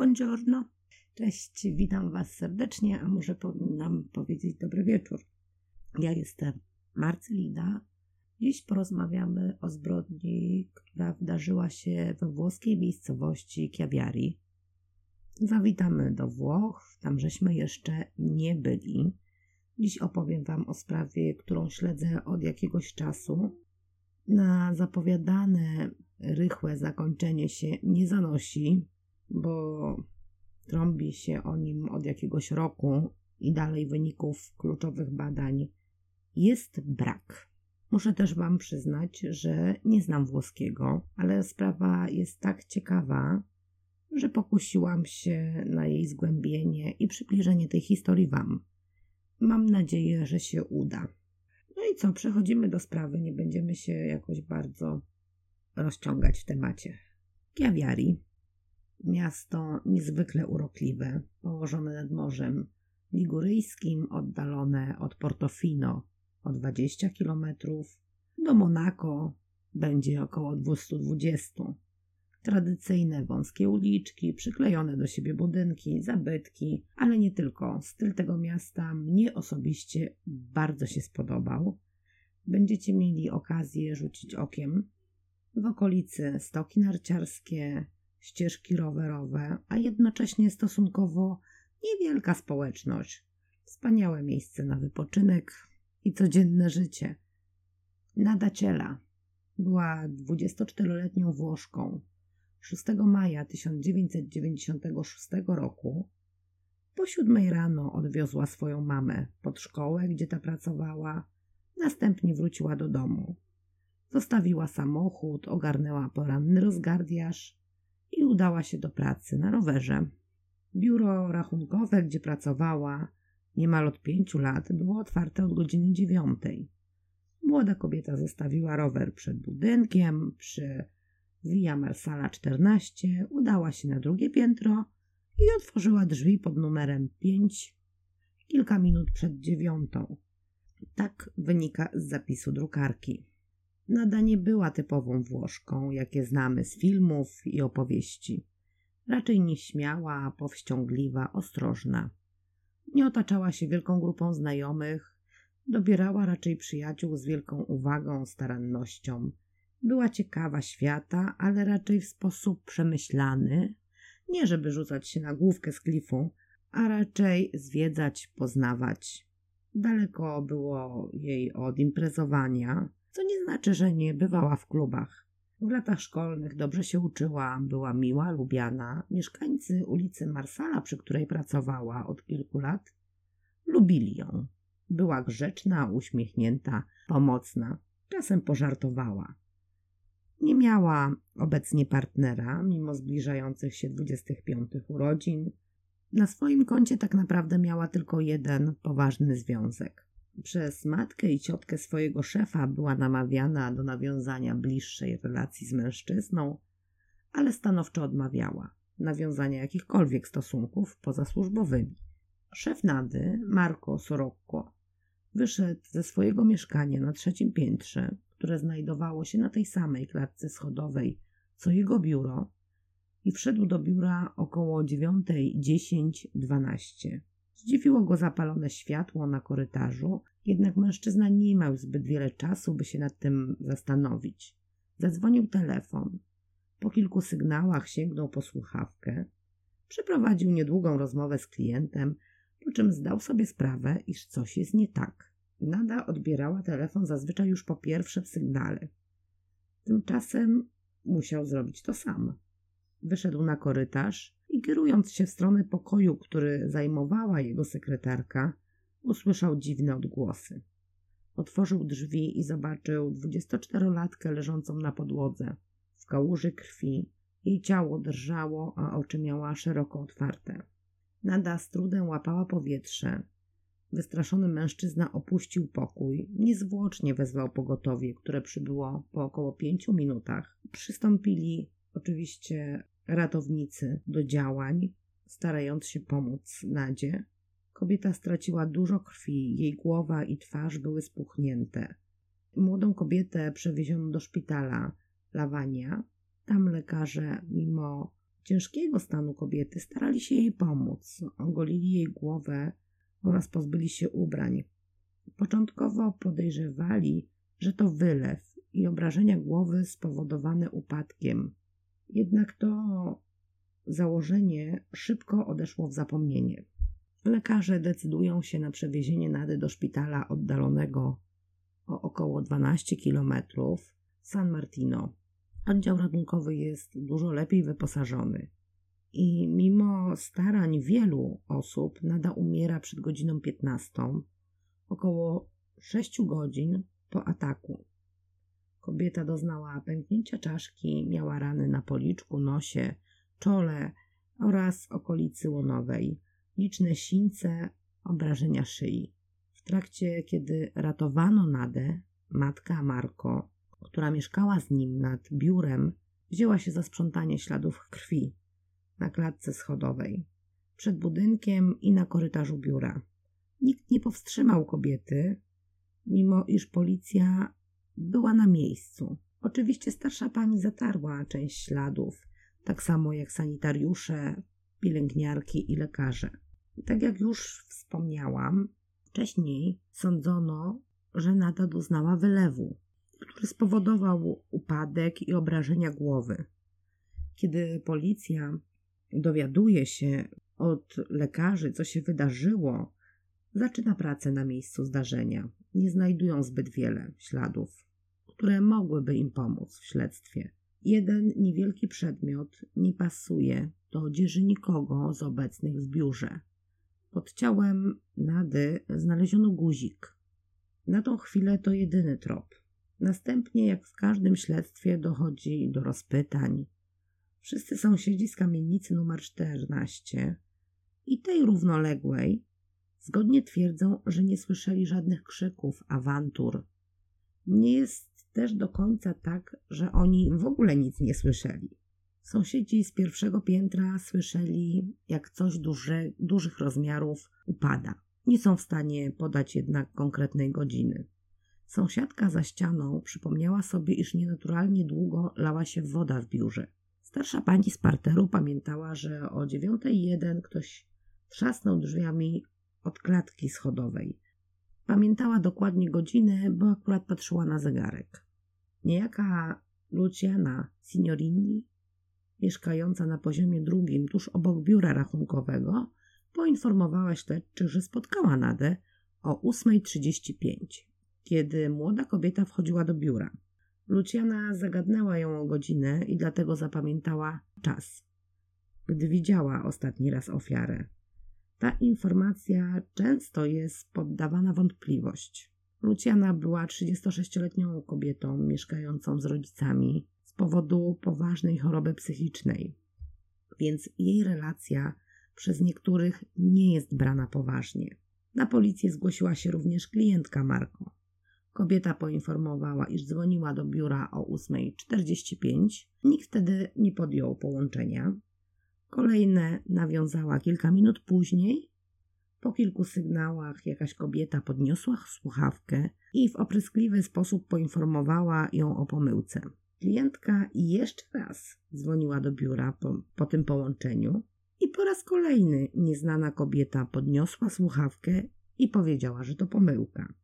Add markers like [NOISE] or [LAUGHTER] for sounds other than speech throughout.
Buongiorno. Cześć, witam Was serdecznie, a może powinnam powiedzieć dobry wieczór. Ja jestem Marcelina. Dziś porozmawiamy o zbrodni, która wydarzyła się we włoskiej miejscowości Chiaviari. Zawitamy do Włoch, tam żeśmy jeszcze nie byli. Dziś opowiem Wam o sprawie, którą śledzę od jakiegoś czasu. Na zapowiadane rychłe zakończenie się nie zanosi, bo trąbi się o nim od jakiegoś roku i dalej wyników kluczowych badań jest brak. Muszę też Wam przyznać, że nie znam włoskiego, ale sprawa jest tak ciekawa, że pokusiłam się na jej zgłębienie i przybliżenie tej historii Wam. Mam nadzieję, że się uda. No i co, przechodzimy do sprawy, nie będziemy się jakoś bardzo rozciągać w temacie. Chiaviari Miasto niezwykle urokliwe, położone nad morzem liguryjskim, oddalone od Portofino o 20 km, do Monako będzie około 220. Tradycyjne wąskie uliczki, przyklejone do siebie budynki, zabytki, ale nie tylko. Styl tego miasta mnie osobiście bardzo się spodobał. Będziecie mieli okazję rzucić okiem. W okolicy stoki narciarskie, ścieżki rowerowe, a jednocześnie stosunkowo niewielka społeczność. Wspaniałe miejsce na wypoczynek i codzienne życie. Nada Ciela była 24-letnią Włoszką. 6 maja 1996 roku po siódmej rano odwiozła swoją mamę pod szkołę, gdzie ta pracowała. Następnie wróciła do domu. Zostawiła samochód, ogarnęła poranny rozgardiaż i udała się do pracy na rowerze. Biuro rachunkowe, gdzie pracowała niemal od pięciu lat, było otwarte od godziny dziewiątej. Młoda kobieta zostawiła rower przed budynkiem przy Via Marsala 14, udała się na drugie piętro i otworzyła drzwi pod numerem 5 kilka minut przed dziewiątą. Tak wynika z zapisu drukarki. Nada nie była typową Włoszką, jakie znamy z filmów i opowieści. Raczej nieśmiała, powściągliwa, ostrożna. Nie otaczała się wielką grupą znajomych, dobierała raczej przyjaciół z wielką uwagą, starannością. Była ciekawa świata, ale raczej w sposób przemyślany, nie żeby rzucać się na główkę z klifu, a raczej zwiedzać, poznawać. Daleko było jej od imprezowania, co nie znaczy, że nie bywała w klubach. W latach szkolnych dobrze się uczyła, była miła, lubiana. Mieszkańcy ulicy Marsala, przy której pracowała od kilku lat, lubili ją. Była grzeczna, uśmiechnięta, pomocna, czasem pożartowała. Nie miała obecnie partnera, mimo zbliżających się 25 urodzin. Na swoim koncie tak naprawdę miała tylko jeden poważny związek. Przez matkę i ciotkę swojego szefa była namawiana do nawiązania bliższej relacji z mężczyzną, ale stanowczo odmawiała nawiązania jakichkolwiek stosunków pozasłużbowymi. Szef Nady, Marco Sorocco, wyszedł ze swojego mieszkania na trzecim piętrze, które znajdowało się na tej samej klatce schodowej co jego biuro i wszedł do biura około 9.10-12. Zdziwiło go zapalone światło na korytarzu, jednak mężczyzna nie miał zbyt wiele czasu, by się nad tym zastanowić. Zadzwonił telefon. Po kilku sygnałach sięgnął po słuchawkę. Przeprowadził niedługą rozmowę z klientem, po czym zdał sobie sprawę, iż coś jest nie tak. Nada odbierała telefon zazwyczaj już po pierwszym sygnale. Tymczasem musiał zrobić to sam. Wyszedł na korytarz i kierując się w stronę pokoju, który zajmowała jego sekretarka, usłyszał dziwne odgłosy. Otworzył drzwi i zobaczył dwudziestoczterolatkę leżącą na podłodze, w kałuży krwi. Jej ciało drżało, a oczy miała szeroko otwarte. Nada z trudem łapała powietrze. Wystraszony mężczyzna opuścił pokój, niezwłocznie wezwał pogotowie, które przybyło po około pięciu minutach. Przystąpili oczywiście ratownicy do działań, starając się pomóc Nadzie. Kobieta straciła dużo krwi, jej głowa i twarz były spuchnięte. Młodą kobietę przewieziono do szpitala Lawania. Tam lekarze, mimo ciężkiego stanu kobiety starali się jej pomóc. Ogolili jej głowę oraz pozbyli się ubrań. Początkowo podejrzewali, że to wylew i obrażenia głowy spowodowane upadkiem. Jednak to założenie szybko odeszło w zapomnienie. Lekarze decydują się na przewiezienie Nady do szpitala oddalonego o około 12 km San Martino. Oddział ratunkowy jest dużo lepiej wyposażony. I mimo starań wielu osób, Nada umiera przed godziną 15, około 6 godzin po ataku. Kobieta doznała pęknięcia czaszki, miała rany na policzku, nosie, czole oraz okolicy łonowej, liczne sińce, obrażenia szyi. W trakcie, kiedy ratowano Nadę, matka Marko, która mieszkała z nim nad biurem, wzięła się za sprzątanie śladów krwi na klatce schodowej, przed budynkiem i na korytarzu biura. Nikt nie powstrzymał kobiety, mimo iż policja była na miejscu. Oczywiście starsza pani zatarła część śladów, tak samo jak sanitariusze, pielęgniarki i lekarze. Tak jak już wspomniałam, wcześniej sądzono, że Nada doznała wylewu, który spowodował upadek i obrażenia głowy. Kiedy policja dowiaduje się od lekarzy, co się wydarzyło, zaczyna pracę na miejscu zdarzenia. Nie znajdują zbyt wiele śladów, które mogłyby im pomóc w śledztwie. Jeden niewielki przedmiot nie pasuje do odzieży nikogo z obecnych w biurze. Pod ciałem Nady znaleziono guzik. Na tą chwilę to jedyny trop. Następnie, jak w każdym śledztwie, dochodzi do rozpytań. Wszyscy sąsiedzi z kamienicy numer 14 i tej równoległej zgodnie twierdzą, że nie słyszeli żadnych krzyków, awantur. Nie jest też do końca tak, że oni w ogóle nic nie słyszeli. Sąsiedzi z pierwszego piętra słyszeli, jak coś duże, dużych rozmiarów upada. Nie są w stanie podać jednak konkretnej godziny. Sąsiadka za ścianą przypomniała sobie, iż nienaturalnie długo lała się woda w biurze. Starsza pani z parteru pamiętała, że o dziewiątej jeden ktoś trzasnął drzwiami od klatki schodowej. Pamiętała dokładnie godzinę, bo akurat patrzyła na zegarek. Niejaka Luciana Signorini, mieszkająca na poziomie drugim, tuż obok biura rachunkowego, poinformowała śledczych, że spotkała Nadę o 8.35, kiedy młoda kobieta wchodziła do biura. Luciana zagadnęła ją o godzinę i dlatego zapamiętała czas, gdy widziała ostatni raz ofiarę. Ta informacja często jest poddawana wątpliwość. Luciana była 36-letnią kobietą mieszkającą z rodzicami z powodu poważnej choroby psychicznej, więc jej relacja przez niektórych nie jest brana poważnie. Na policję zgłosiła się również klientka Marko. Kobieta poinformowała, iż dzwoniła do biura o 8.45. Nikt wtedy nie podjął połączenia. Kolejne nawiązała kilka minut później. Po kilku sygnałach jakaś kobieta podniosła słuchawkę i w opryskliwy sposób poinformowała ją o pomyłce. Klientka jeszcze raz dzwoniła do biura po, po tym połączeniu i po raz kolejny nieznana kobieta podniosła słuchawkę i powiedziała, że to pomyłka.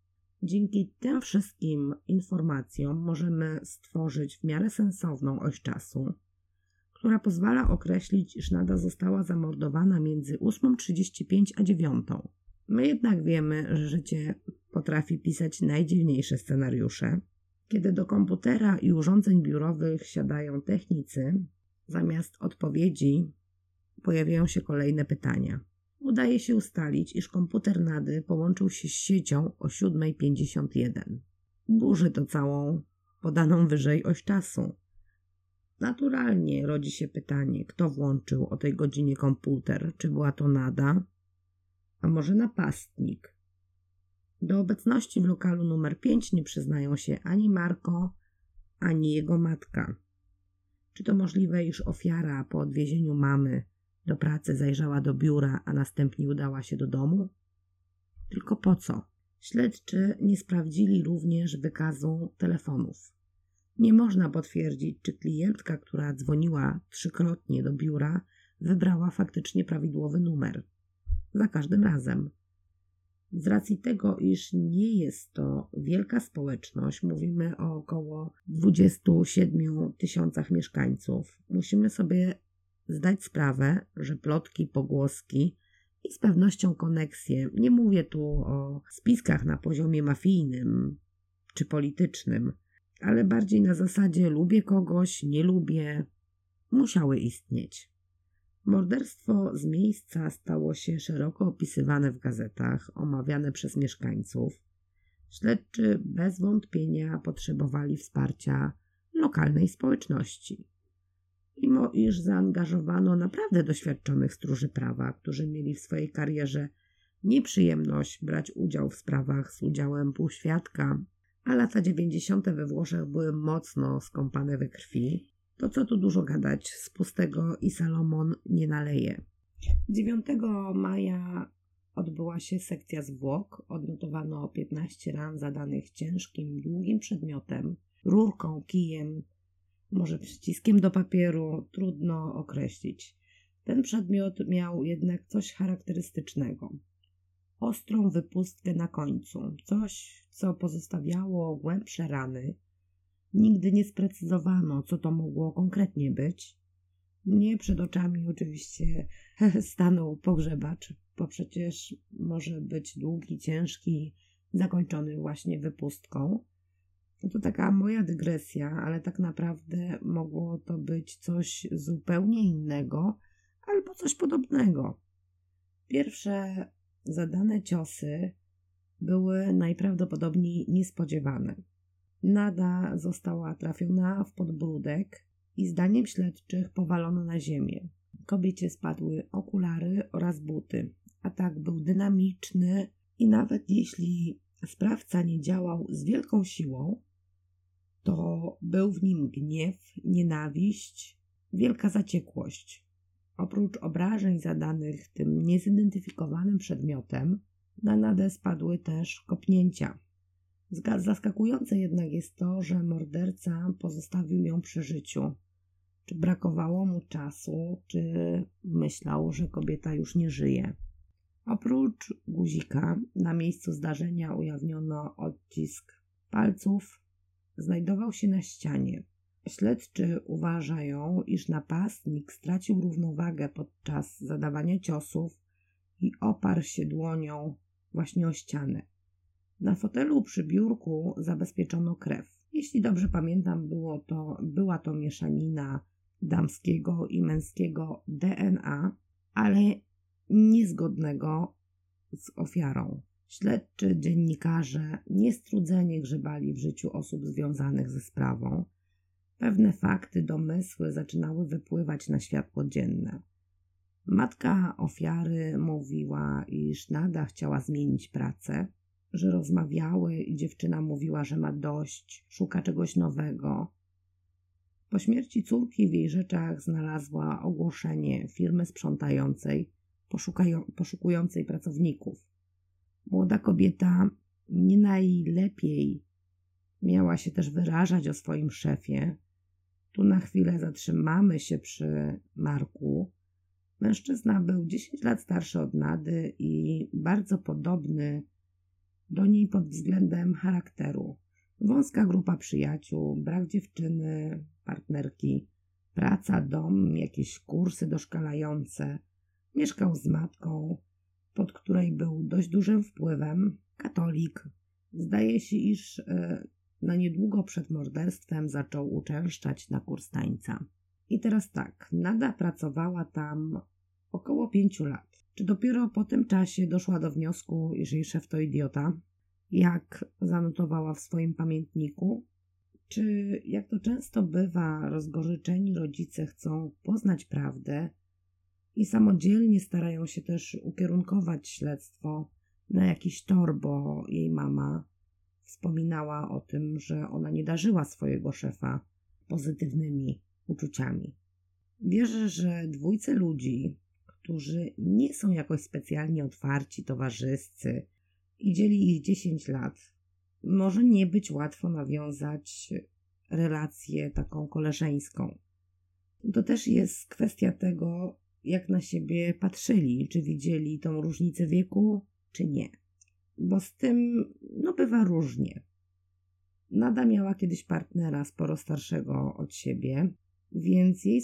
Dzięki tym wszystkim informacjom możemy stworzyć w miarę sensowną oś czasu, która pozwala określić, iż Nada została zamordowana między 8.35 a 9.00. My jednak wiemy, że życie potrafi pisać najdziwniejsze scenariusze. Kiedy do komputera i urządzeń biurowych siadają technicy, zamiast odpowiedzi pojawiają się kolejne pytania. Udaje się ustalić, iż komputer Nady połączył się z siecią o 7.51. Burzy to całą podaną wyżej oś czasu. Naturalnie rodzi się pytanie, kto włączył o tej godzinie komputer? Czy była to Nada? A może napastnik? Do obecności w lokalu numer 5 nie przyznają się ani Marko, ani jego matka. Czy to możliwe, iż ofiara po odwiezieniu mamy do pracy zajrzała do biura, a następnie udała się do domu? Tylko po co? Śledczy nie sprawdzili również wykazu telefonów. Nie można potwierdzić, czy klientka, która dzwoniła trzykrotnie do biura, wybrała faktycznie prawidłowy numer. Za każdym razem. Z racji tego, iż nie jest to wielka społeczność, mówimy o około 27 tysiącach mieszkańców, musimy sobie zdać sprawę, że plotki, pogłoski i z pewnością koneksje, nie mówię tu o spiskach na poziomie mafijnym czy politycznym, ale bardziej na zasadzie lubię kogoś, nie lubię, musiały istnieć. Morderstwo z miejsca stało się szeroko opisywane w gazetach, omawiane przez mieszkańców. Śledczy bez wątpienia potrzebowali wsparcia lokalnej społeczności. Mimo iż zaangażowano naprawdę doświadczonych stróży prawa, którzy mieli w swojej karierze nieprzyjemność brać udział w sprawach z udziałem półświadka, a lata 90. we Włoszech były mocno skąpane we krwi, to co tu dużo gadać, z pustego i Salomon nie naleje. 9 maja odbyła się sekcja zwłok. Odnotowano 15 ran zadanych ciężkim, długim przedmiotem, rurką, kijem, może przyciskiem do papieru, trudno określić. Ten przedmiot miał jednak coś charakterystycznego. Ostrą wypustkę na końcu, coś, co pozostawiało głębsze rany, Nigdy nie sprecyzowano, co to mogło konkretnie być. Mnie przed oczami oczywiście [LAUGHS] stanął pogrzebacz, bo przecież może być długi, ciężki, zakończony właśnie wypustką. To taka moja dygresja, ale tak naprawdę mogło to być coś zupełnie innego albo coś podobnego. Pierwsze zadane ciosy były najprawdopodobniej niespodziewane. Nada została trafiona w podbródek i zdaniem śledczych powalono na ziemię. Kobiecie spadły okulary oraz buty. Atak był dynamiczny i nawet jeśli sprawca nie działał z wielką siłą, to był w nim gniew, nienawiść, wielka zaciekłość. Oprócz obrażeń zadanych tym niezidentyfikowanym przedmiotem, na Nadę spadły też kopnięcia. Zaskakujące jednak jest to, że morderca pozostawił ją przy życiu. Czy brakowało mu czasu, czy myślał, że kobieta już nie żyje. Oprócz guzika na miejscu zdarzenia ujawniono odcisk palców, znajdował się na ścianie. Śledczy uważają, iż napastnik stracił równowagę podczas zadawania ciosów i oparł się dłonią właśnie o ścianę. Na fotelu przy biurku zabezpieczono krew. Jeśli dobrze pamiętam, było to, była to mieszanina damskiego i męskiego DNA, ale niezgodnego z ofiarą. Śledczy, dziennikarze niestrudzenie grzebali w życiu osób związanych ze sprawą. Pewne fakty, domysły zaczynały wypływać na światło dzienne. Matka ofiary mówiła, iż Nada chciała zmienić pracę, że rozmawiały i dziewczyna mówiła, że ma dość, szuka czegoś nowego. Po śmierci córki w jej rzeczach znalazła ogłoszenie firmy sprzątającej, poszukującej pracowników. Młoda kobieta nie najlepiej miała się też wyrażać o swoim szefie. Tu na chwilę zatrzymamy się przy Marku. Mężczyzna był 10 lat starszy od Nady i bardzo podobny do niej pod względem charakteru. Wąska grupa przyjaciół, brak dziewczyny, partnerki, praca, dom, jakieś kursy doszkalające. Mieszkał z matką, pod której był dość dużym wpływem, katolik. Zdaje się, iż e, na niedługo przed morderstwem zaczął uczęszczać na kurs tańca. I teraz tak, Nada pracowała tam około pięciu lat. Czy dopiero po tym czasie doszła do wniosku, iż jej szef to idiota, jak zanotowała w swoim pamiętniku? Czy, jak to często bywa, rozgorzyczeni rodzice chcą poznać prawdę i samodzielnie starają się też ukierunkować śledztwo na jakiś tor, bo jej mama wspominała o tym, że ona nie darzyła swojego szefa pozytywnymi uczuciami. Wierzę, że dwójce ludzi, którzy nie są jakoś specjalnie otwarci, towarzyscy i dzieli ich 10 lat, może nie być łatwo nawiązać relację taką koleżeńską. To też jest kwestia tego, jak na siebie patrzyli, czy widzieli tą różnicę wieku, czy nie. Bo z tym, no, bywa różnie. Nada miała kiedyś partnera sporo starszego od siebie, więc jej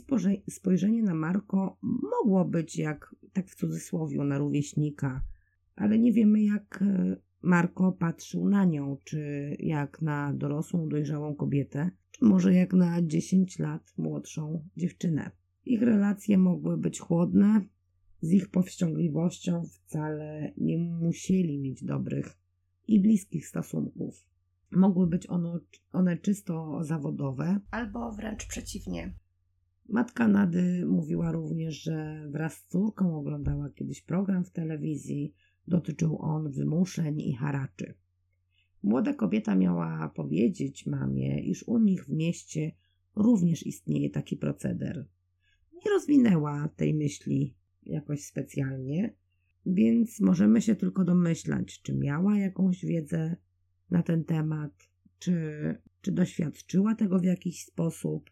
spojrzenie na Marko mogło być jak, tak w cudzysłowie, na rówieśnika, ale nie wiemy jak e, Marko patrzył na nią, czy jak na dorosłą, dojrzałą kobietę, czy może jak na 10 lat młodszą dziewczynę. Ich relacje mogły być chłodne, z ich powściągliwością wcale nie musieli mieć dobrych i bliskich stosunków. Mogły być one, one czysto zawodowe, albo wręcz przeciwnie. Matka Nady mówiła również, że wraz z córką oglądała kiedyś program w telewizji, dotyczył on wymuszeń i haraczy. Młoda kobieta miała powiedzieć mamie, iż u nich w mieście również istnieje taki proceder. Nie rozwinęła tej myśli jakoś specjalnie, więc możemy się tylko domyślać, czy miała jakąś wiedzę na ten temat, czy, czy doświadczyła tego w jakiś sposób.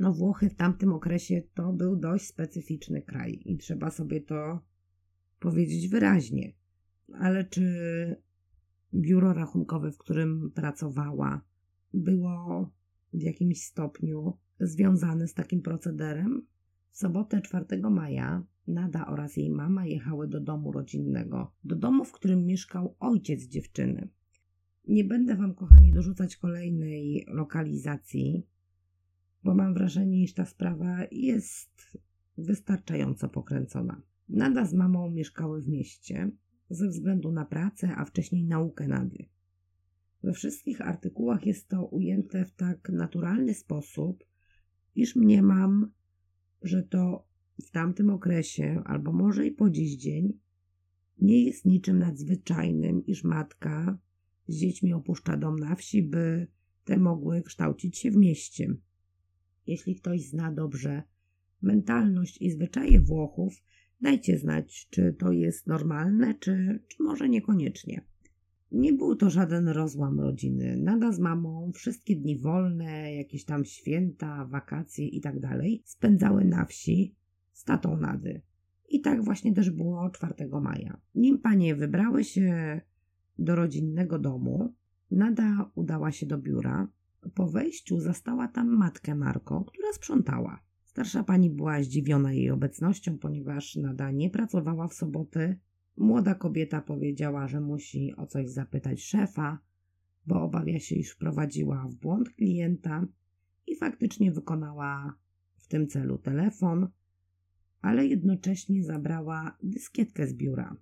No, Włochy w tamtym okresie to był dość specyficzny kraj i trzeba sobie to powiedzieć wyraźnie. Ale czy biuro rachunkowe, w którym pracowała, było w jakimś stopniu związane z takim procederem? W sobotę 4 maja Nada oraz jej mama jechały do domu rodzinnego, do domu, w którym mieszkał ojciec dziewczyny. Nie będę Wam, kochani, dorzucać kolejnej lokalizacji, bo mam wrażenie, iż ta sprawa jest wystarczająco pokręcona. Nada z mamą mieszkały w mieście ze względu na pracę, a wcześniej naukę Nady. We wszystkich artykułach jest to ujęte w tak naturalny sposób, iż mniemam, że to w tamtym okresie, albo może i po dziś dzień, nie jest niczym nadzwyczajnym, iż matka z dziećmi opuszcza dom na wsi, by te mogły kształcić się w mieście. Jeśli ktoś zna dobrze mentalność i zwyczaje Włochów, dajcie znać, czy to jest normalne, czy, czy może niekoniecznie. Nie był to żaden rozłam rodziny. Nada z mamą wszystkie dni wolne, jakieś tam święta, wakacje i tak spędzały na wsi tatą Nady. I tak właśnie też było 4 maja. Nim panie wybrały się do rodzinnego domu, Nada udała się do biura. Po wejściu zastała tam matkę Marko, która sprzątała. Starsza pani była zdziwiona jej obecnością, ponieważ Nada nie pracowała w soboty. Młoda kobieta powiedziała, że musi o coś zapytać szefa, bo obawia się, iż wprowadziła w błąd klienta i faktycznie wykonała w tym celu telefon, ale jednocześnie zabrała dyskietkę z biura.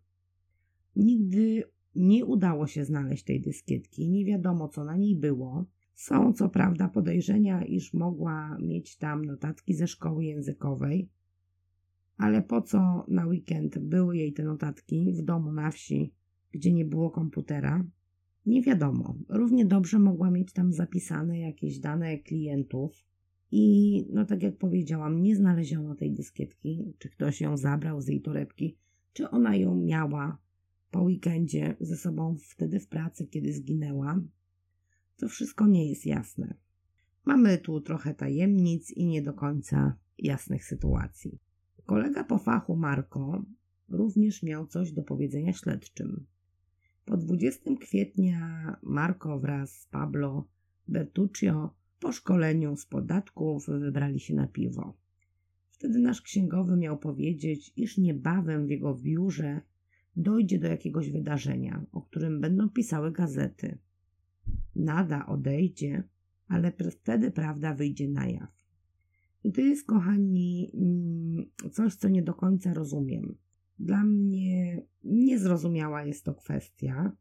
Nigdy nie udało się znaleźć tej dyskietki, nie wiadomo co na niej było. Są co prawda podejrzenia, iż mogła mieć tam notatki ze szkoły językowej, ale po co na weekend były jej te notatki w domu na wsi, gdzie nie było komputera? Nie wiadomo. Równie dobrze mogła mieć tam zapisane jakieś dane klientów, i no tak jak powiedziałam, nie znaleziono tej dyskietki, czy ktoś ją zabrał z jej torebki, czy ona ją miała po weekendzie ze sobą wtedy w pracy, kiedy zginęła. To wszystko nie jest jasne. Mamy tu trochę tajemnic i nie do końca jasnych sytuacji. Kolega po fachu Marko również miał coś do powiedzenia śledczym. Po 20 kwietnia Marko wraz z Pablo Bertuccio po szkoleniu z podatków wybrali się na piwo. Wtedy nasz księgowy miał powiedzieć, iż niebawem w jego biurze dojdzie do jakiegoś wydarzenia, o którym będą pisały gazety. Nada odejdzie, ale wtedy prawda wyjdzie na jaw. I to jest, kochani, mm, coś, co nie do końca rozumiem. Dla mnie niezrozumiała jest to kwestia,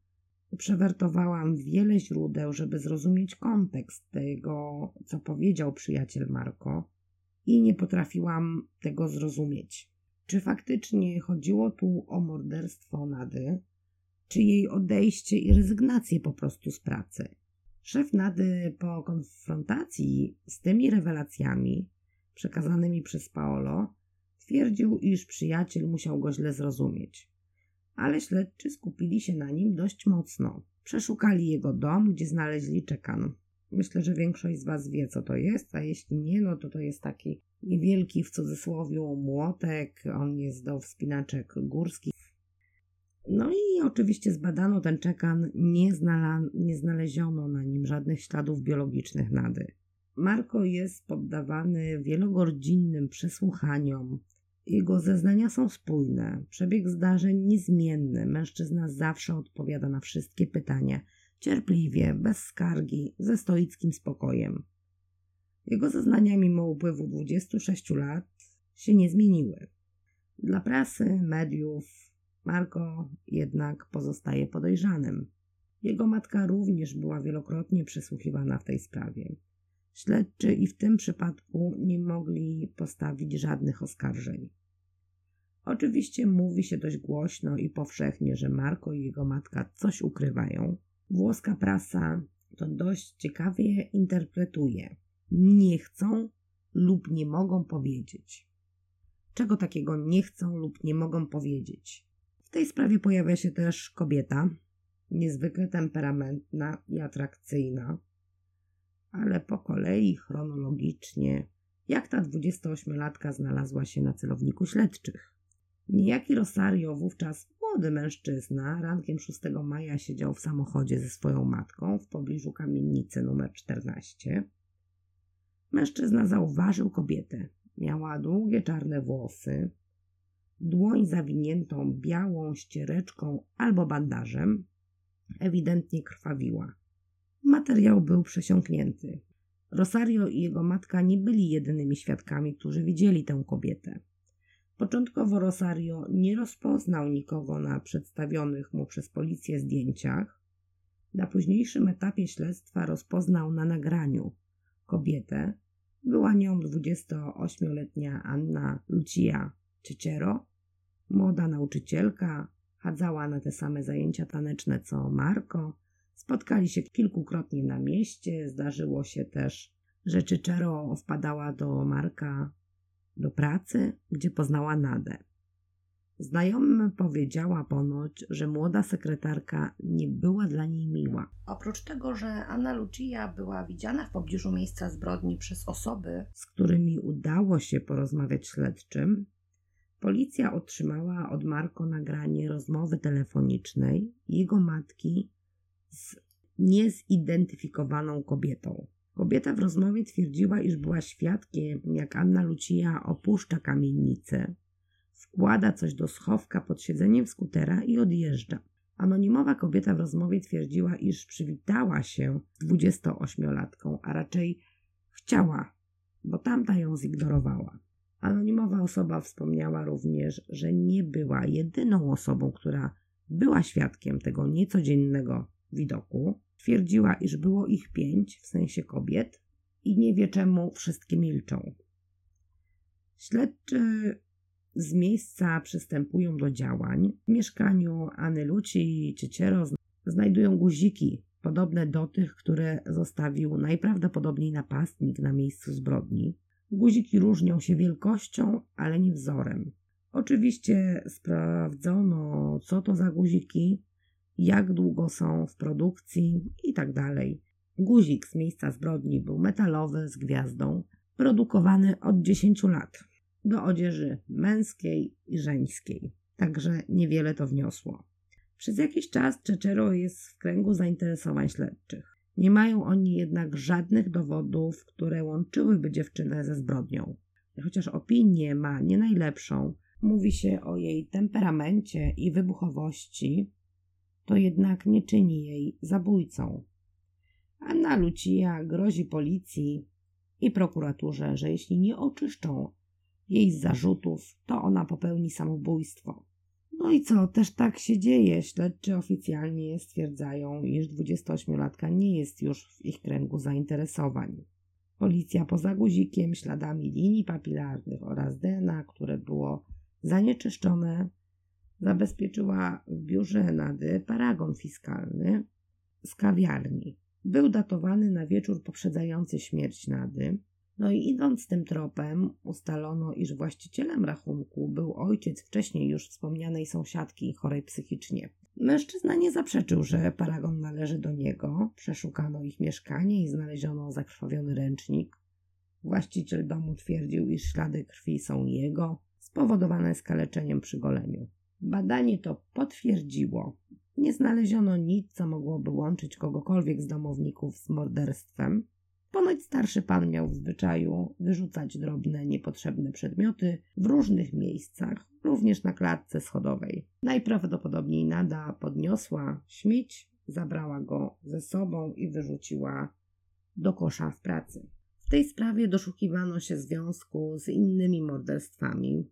Przewertowałam wiele źródeł, żeby zrozumieć kontekst tego, co powiedział przyjaciel Marko, i nie potrafiłam tego zrozumieć. Czy faktycznie chodziło tu o morderstwo Nady, czy jej odejście i rezygnację po prostu z pracy? Szef Nady po konfrontacji z tymi rewelacjami przekazanymi przez Paolo twierdził, iż przyjaciel musiał go źle zrozumieć ale śledczy skupili się na nim dość mocno. Przeszukali jego dom, gdzie znaleźli czekan. Myślę, że większość z Was wie, co to jest, a jeśli nie, no to to jest taki niewielki w cudzysłowie młotek. On jest do wspinaczek górskich. No i oczywiście zbadano ten czekan, nie, znala, nie znaleziono na nim żadnych śladów biologicznych nady. Marko jest poddawany wielogodzinnym przesłuchaniom. Jego zeznania są spójne, przebieg zdarzeń niezmienny. Mężczyzna zawsze odpowiada na wszystkie pytania, cierpliwie, bez skargi, ze stoickim spokojem. Jego zeznania mimo upływu 26 lat się nie zmieniły. Dla prasy, mediów, Marko jednak pozostaje podejrzanym. Jego matka również była wielokrotnie przesłuchiwana w tej sprawie. Śledczy i w tym przypadku nie mogli postawić żadnych oskarżeń. Oczywiście mówi się dość głośno i powszechnie, że Marko i jego matka coś ukrywają. Włoska prasa to dość ciekawie interpretuje. Nie chcą lub nie mogą powiedzieć. Czego takiego nie chcą lub nie mogą powiedzieć? W tej sprawie pojawia się też kobieta, niezwykle temperamentna i atrakcyjna, ale po kolei chronologicznie, jak ta 28-latka znalazła się na celowniku śledczych. Niejaki Rosario, wówczas młody mężczyzna, rankiem 6 maja siedział w samochodzie ze swoją matką w pobliżu kamienicy numer 14. Mężczyzna zauważył kobietę. Miała długie czarne włosy, dłoń zawiniętą białą ściereczką albo bandażem, ewidentnie krwawiła. Materiał był przesiąknięty. Rosario i jego matka nie byli jedynymi świadkami, którzy widzieli tę kobietę. Początkowo Rosario nie rozpoznał nikogo na przedstawionych mu przez policję zdjęciach. Na późniejszym etapie śledztwa rozpoznał na nagraniu kobietę. Była nią 28-letnia Anna Lucia Cicero, młoda nauczycielka, chadzała na te same zajęcia taneczne co Marco. Spotkali się kilkukrotnie na mieście. Zdarzyło się też, że Cicero wpadała do Marka do pracy, gdzie poznała Nadę. Znajomym powiedziała ponoć, że młoda sekretarka nie była dla niej miła. Oprócz tego, że Anna Lucia była widziana w pobliżu miejsca zbrodni przez osoby, z którymi udało się porozmawiać śledczym, policja otrzymała od Marko nagranie rozmowy telefonicznej jego matki z niezidentyfikowaną kobietą. Kobieta w rozmowie twierdziła, iż była świadkiem, jak Anna Lucia opuszcza kamienicę, wkłada coś do schowka pod siedzeniem skutera i odjeżdża. Anonimowa kobieta w rozmowie twierdziła, iż przywitała się z 28-latką, a raczej chciała, bo tamta ją zignorowała. Anonimowa osoba wspomniała również, że nie była jedyną osobą, która była świadkiem tego niecodziennego widoku. Twierdziła, iż było ich pięć, w sensie kobiet, i nie wie czemu wszystkie milczą. Śledczy z miejsca przystępują do działań. W mieszkaniu Anny Luci i Cieciero znajdują guziki podobne do tych, które zostawił najprawdopodobniej napastnik na miejscu zbrodni. Guziki różnią się wielkością, ale nie wzorem. Oczywiście sprawdzono, co to za guziki, jak długo są w produkcji i tak. Guzik z miejsca zbrodni był metalowy z gwiazdą, produkowany od 10 lat do odzieży męskiej i żeńskiej, także niewiele to wniosło. Przez jakiś czas Czeczero jest w kręgu zainteresowań śledczych. Nie mają oni jednak żadnych dowodów, które łączyłyby dziewczynę ze zbrodnią. Chociaż opinię ma nie najlepszą, mówi się o jej temperamencie i wybuchowości, to jednak nie czyni jej zabójcą. Anna Lucia grozi policji i prokuraturze, że jeśli nie oczyszczą jej z zarzutów, to ona popełni samobójstwo. No i co, też tak się dzieje. Śledczy oficjalnie stwierdzają, iż 28-latka nie jest już w ich kręgu zainteresowań. Policja poza guzikiem, śladami linii papilarnych oraz DNA, które było zanieczyszczone, zabezpieczyła w biurze Nady paragon fiskalny z kawiarni. Był datowany na wieczór poprzedzający śmierć Nady. No i idąc tym tropem, ustalono, iż właścicielem rachunku był ojciec wcześniej już wspomnianej sąsiadki chorej psychicznie. Mężczyzna nie zaprzeczył, że paragon należy do niego. Przeszukano ich mieszkanie i znaleziono zakrwawiony ręcznik. Właściciel domu twierdził, iż ślady krwi są jego, spowodowane skaleczeniem przy goleniu. Badanie to potwierdziło. Nie znaleziono nic, co mogłoby łączyć kogokolwiek z domowników z morderstwem. Ponoć starszy pan miał w zwyczaju wyrzucać drobne, niepotrzebne przedmioty w różnych miejscach, również na klatce schodowej. Najprawdopodobniej Nada podniosła śmieć, zabrała go ze sobą i wyrzuciła do kosza w pracy. W tej sprawie doszukiwano się związku z innymi morderstwami,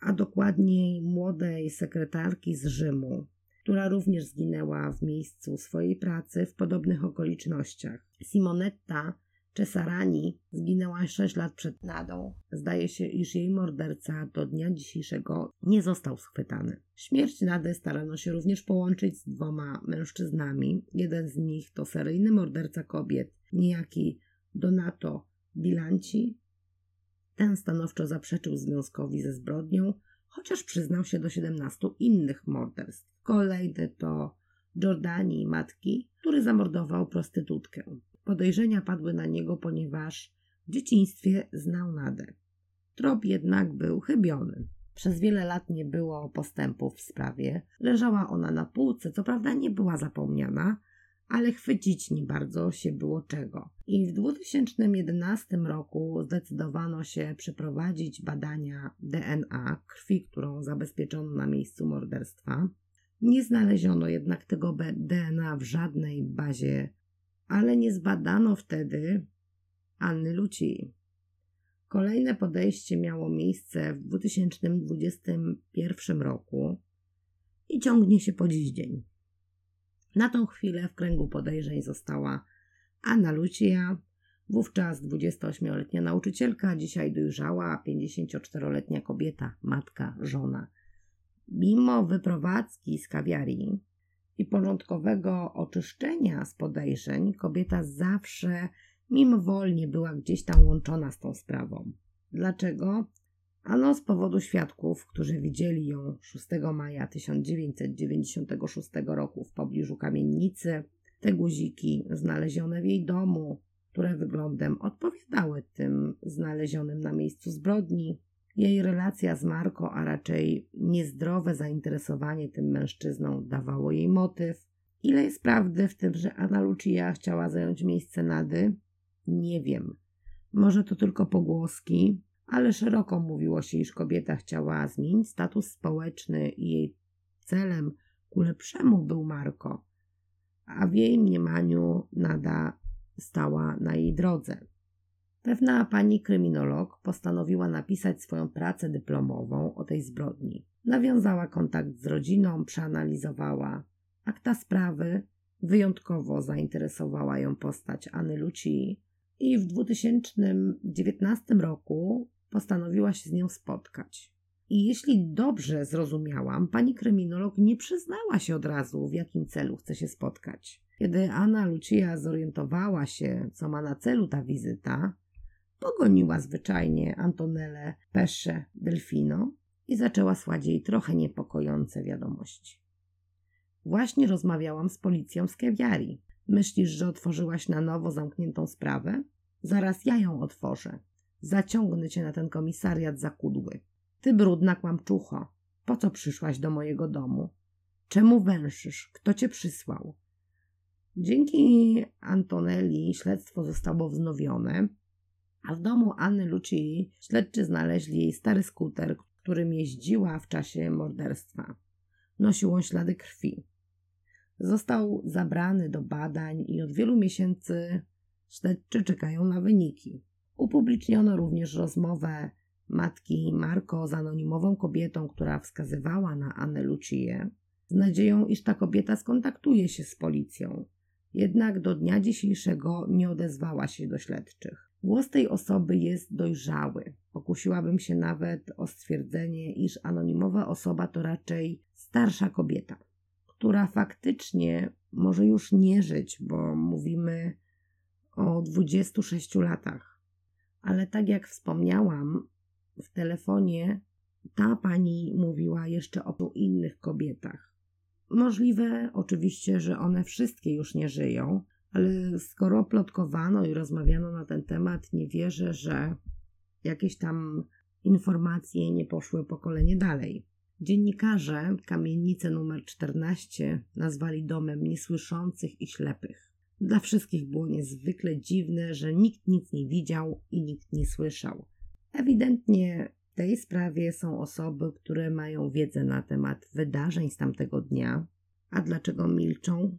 a dokładniej młodej sekretarki z Rzymu, która również zginęła w miejscu swojej pracy w podobnych okolicznościach. Simonetta Cesarani zginęła 6 lat przed Nadą. Zdaje się, iż jej morderca do dnia dzisiejszego nie został schwytany. Śmierć Nady starano się również połączyć z dwoma mężczyznami. Jeden z nich to seryjny morderca kobiet, niejaki Donato Bilanci. Ten stanowczo zaprzeczył związkowi ze zbrodnią, chociaż przyznał się do 17 innych morderstw. Kolejny to Giordani matki, który zamordował prostytutkę. Podejrzenia padły na niego, ponieważ w dzieciństwie znał Nadę. Trop jednak był chybiony. Przez wiele lat nie było postępów w sprawie. Leżała ona na półce, co prawda nie była zapomniana, ale chwycić nie bardzo się było czego. I w 2011 roku zdecydowano się przeprowadzić badania DNA krwi, którą zabezpieczono na miejscu morderstwa. Nie znaleziono jednak tego DNA w żadnej bazie ale nie zbadano wtedy Anny Luci. Kolejne podejście miało miejsce w 2021 roku i ciągnie się po dziś dzień. Na tą chwilę w kręgu podejrzeń została Anna Lucia, wówczas 28-letnia nauczycielka, dzisiaj dojrzała 54-letnia kobieta, matka, żona. Mimo wyprowadzki z kawiarii, i porządkowego oczyszczenia z podejrzeń, kobieta zawsze mimowolnie była gdzieś tam łączona z tą sprawą. Dlaczego? Ano z powodu świadków, którzy widzieli ją 6 maja 1996 roku w pobliżu kamienicy. Te guziki znalezione w jej domu, które wyglądem odpowiadały tym znalezionym na miejscu zbrodni, jej relacja z Marko, a raczej niezdrowe zainteresowanie tym mężczyzną dawało jej motyw. Ile jest prawdy w tym, że Anna Lucia chciała zająć miejsce Nady? Nie wiem. Może to tylko pogłoski, ale szeroko mówiło się, iż kobieta chciała zmienić status społeczny i jej celem ku lepszemu był Marko, a w jej mniemaniu Nada stała na jej drodze. Pewna pani kryminolog postanowiła napisać swoją pracę dyplomową o tej zbrodni. Nawiązała kontakt z rodziną, przeanalizowała akta sprawy, wyjątkowo zainteresowała ją postać Anny Luci i w 2019 roku postanowiła się z nią spotkać. I jeśli dobrze zrozumiałam, pani kryminolog nie przyznała się od razu, w jakim celu chce się spotkać. Kiedy Anna Lucia zorientowała się, co ma na celu ta wizyta, pogoniła zwyczajnie Antonelle Pesce Delfino i zaczęła słać jej trochę niepokojące wiadomości. Właśnie rozmawiałam z policją z Kewiari. Myślisz, że otworzyłaś na nowo zamkniętą sprawę? Zaraz ja ją otworzę. Zaciągnę cię na ten komisariat za kudły. Ty brudna kłamczucho. Po co przyszłaś do mojego domu? Czemu węszysz? Kto cię przysłał? Dzięki Antonelli śledztwo zostało wznowione, a w domu Anny Lucii śledczy znaleźli jej stary skuter, którym jeździła w czasie morderstwa. Nosił on ślady krwi. Został zabrany do badań i od wielu miesięcy śledczy czekają na wyniki. Upubliczniono również rozmowę matki Marko z anonimową kobietą, która wskazywała na Annę Lucię, z nadzieją, iż ta kobieta skontaktuje się z policją. Jednak do dnia dzisiejszego nie odezwała się do śledczych. Głos tej osoby jest dojrzały. Pokusiłabym się nawet o stwierdzenie, iż anonimowa osoba to raczej starsza kobieta, która faktycznie może już nie żyć, bo mówimy o 26 latach. Ale tak jak wspomniałam, w telefonie ta pani mówiła jeszcze o innych kobietach. Możliwe oczywiście, że one wszystkie już nie żyją, ale skoro plotkowano i rozmawiano na ten temat, nie wierzę, że jakieś tam informacje nie poszły pokolenie dalej. Dziennikarze kamienicę numer 14 nazwali domem niesłyszących i ślepych. Dla wszystkich było niezwykle dziwne, że nikt nic nie widział i nikt nie słyszał. Ewidentnie w tej sprawie są osoby, które mają wiedzę na temat wydarzeń z tamtego dnia. A dlaczego milczą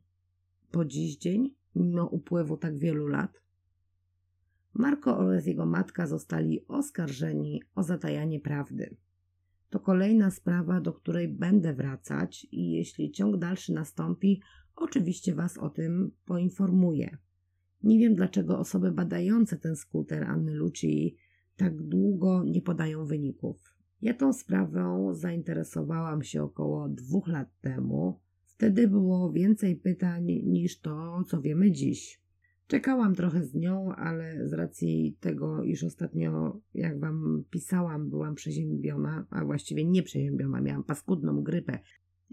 po dziś dzień, mimo upływu tak wielu lat? Marko oraz jego matka zostali oskarżeni o zatajanie prawdy. To kolejna sprawa, do której będę wracać i jeśli ciąg dalszy nastąpi, oczywiście Was o tym poinformuję. Nie wiem, dlaczego osoby badające ten skuter Anny Luci tak długo nie podają wyników. Ja tą sprawą zainteresowałam się około dwóch lat temu. Wtedy było więcej pytań niż to, co wiemy dziś. Czekałam trochę z nią, ale z racji tego, iż ostatnio, jak wam pisałam, byłam przeziębiona, a właściwie nie przeziębiona, miałam paskudną grypę.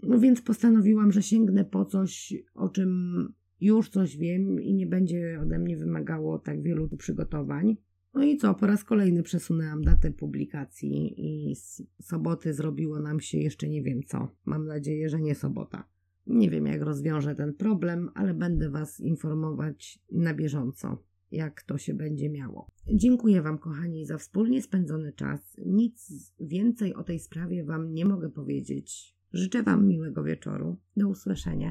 No więc postanowiłam, że sięgnę po coś, o czym już coś wiem i nie będzie ode mnie wymagało tak wielu przygotowań. No i co, po raz kolejny przesunęłam datę publikacji i z soboty zrobiło nam się jeszcze nie wiem co. Mam nadzieję, że nie sobota. Nie wiem, jak rozwiążę ten problem, ale będę Was informować na bieżąco, jak to się będzie miało. Dziękuję Wam, kochani, za wspólnie spędzony czas. Nic więcej o tej sprawie Wam nie mogę powiedzieć. Życzę Wam miłego wieczoru. Do usłyszenia.